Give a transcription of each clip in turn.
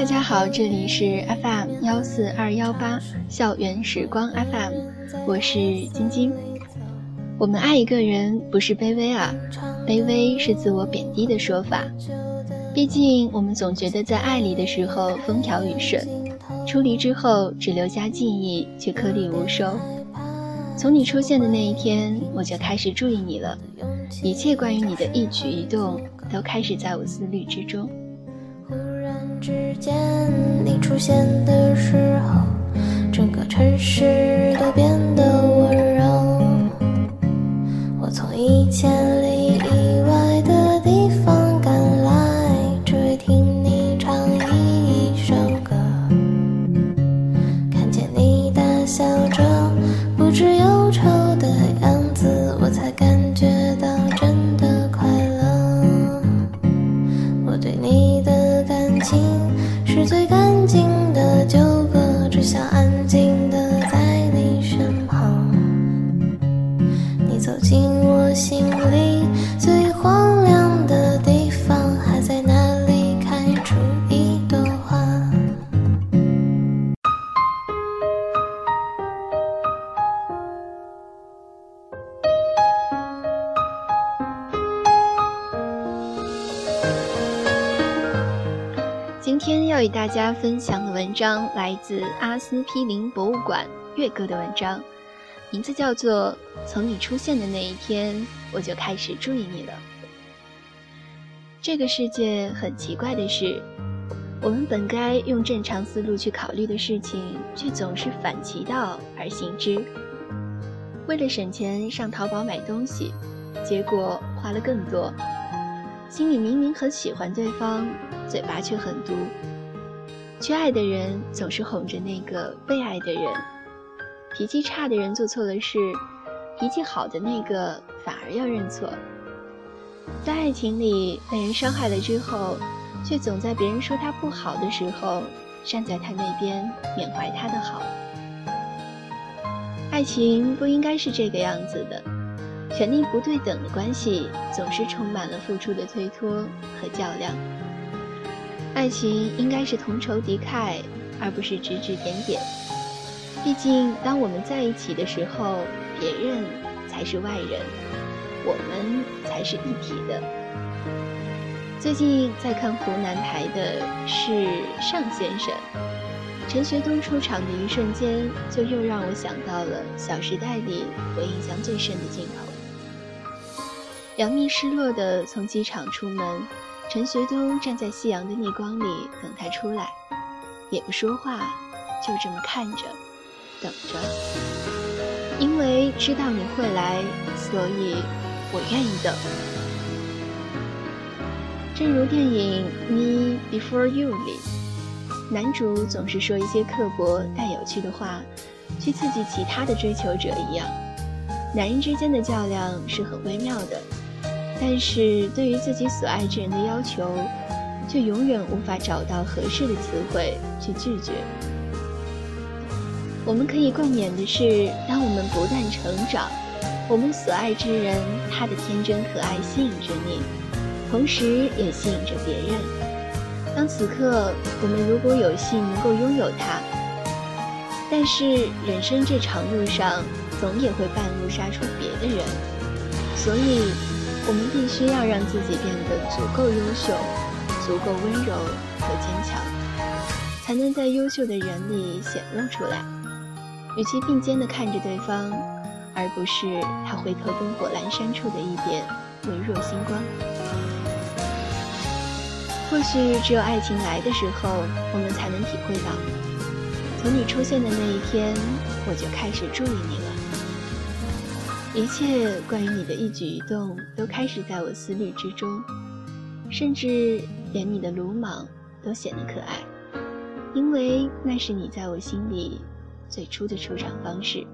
大家好，这里是 FM 幺四二幺八校园时光 FM，我是晶晶。我们爱一个人不是卑微啊，卑微是自我贬低的说法。毕竟我们总觉得在爱里的时候风调雨顺，出离之后只留下记忆却颗粒无收。从你出现的那一天，我就开始注意你了，一切关于你的一举一动都开始在我思虑之中。之间，你出现的时候，整个城市都变得温柔。我从一千是最干净要与大家分享的文章来自阿司匹林博物馆月哥的文章，名字叫做《从你出现的那一天，我就开始注意你了》。这个世界很奇怪的是，我们本该用正常思路去考虑的事情，却总是反其道而行之。为了省钱上淘宝买东西，结果花了更多。心里明明很喜欢对方，嘴巴却很毒。缺爱的人总是哄着那个被爱的人，脾气差的人做错了事，脾气好的那个反而要认错。在爱情里被人伤害了之后，却总在别人说他不好的时候，站在他那边缅怀他的好。爱情不应该是这个样子的。权力不对等的关系总是充满了付出的推脱和较量。爱情应该是同仇敌忾，而不是指指点点。毕竟，当我们在一起的时候，别人才是外人，我们才是一体的。最近在看湖南台的是尚先生，陈学冬出场的一瞬间，就又让我想到了《小时代》里我印象最深的镜头。杨幂失落地从机场出门，陈学冬站在夕阳的逆光里等她出来，也不说话，就这么看着，等着。因为知道你会来，所以我愿意等。正如电影《Me Before You》里，男主总是说一些刻薄但有趣的话，去刺激其他的追求者一样。男人之间的较量是很微妙的。但是对于自己所爱之人的要求，却永远无法找到合适的词汇去拒绝。我们可以共勉的是，当我们不断成长，我们所爱之人他的天真可爱吸引着你，同时也吸引着别人。当此刻我们如果有幸能够拥有他，但是人生这长路上总也会半路杀出别的人，所以。我们必须要让自己变得足够优秀，足够温柔和坚强，才能在优秀的人里显露出来。与其并肩地看着对方，而不是他回头灯火阑珊处的一点微弱星光。或许只有爱情来的时候，我们才能体会到，从你出现的那一天，我就开始注意你了。一切关于你的一举一动都开始在我思虑之中，甚至连你的鲁莽都显得可爱，因为那是你在我心里最初的出场方式。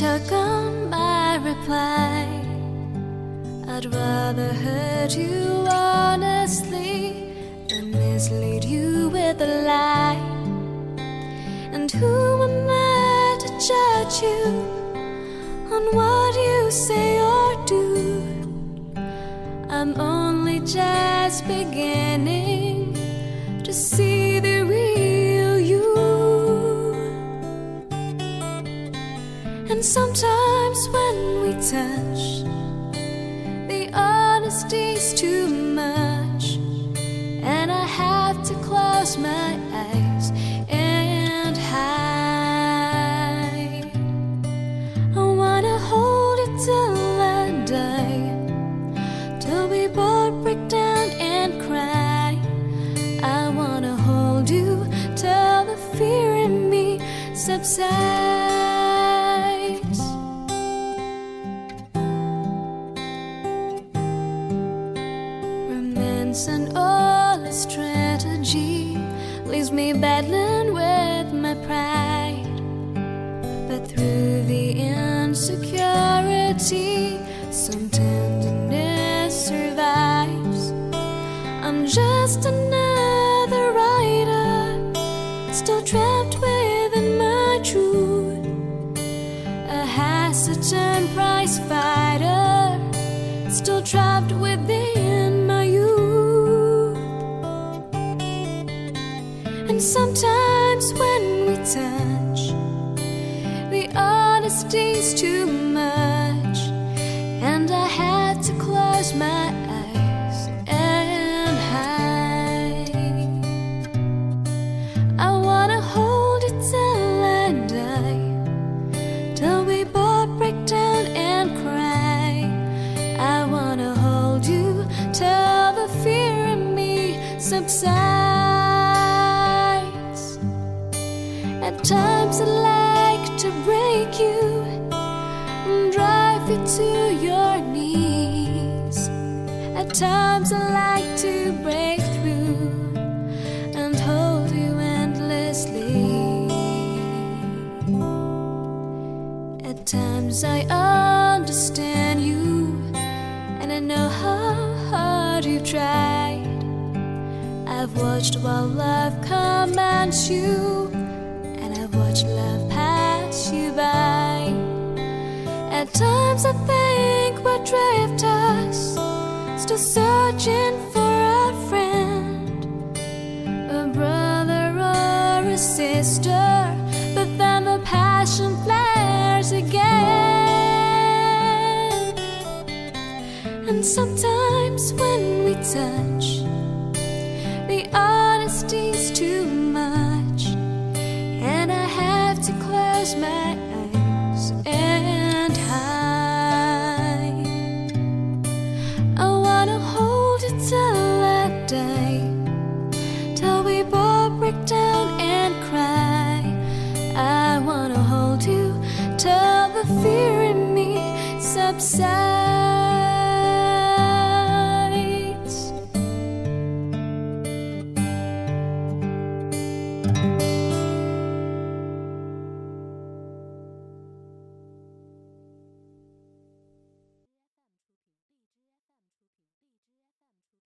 Choke on my reply. I'd rather hurt you honestly than mislead you with a lie. And who am I to judge you on what you say or do? I'm only just beginning to see sometimes when we touch, And all its strategy leaves me battling with my pride. But through the insecurity, some tenderness survives. I'm just another And sometimes when we touch, the honesty's too much, and I had At times I like to break you and drive you to your knees. At times I like to break through and hold you endlessly. At times I understand you, and I know how hard you've tried. I've watched while love commands you, and love pass you by. At times I think we're us, still searching for a friend, a brother or a sister. But then the passion flares again. And sometimes when we touch, the honesty's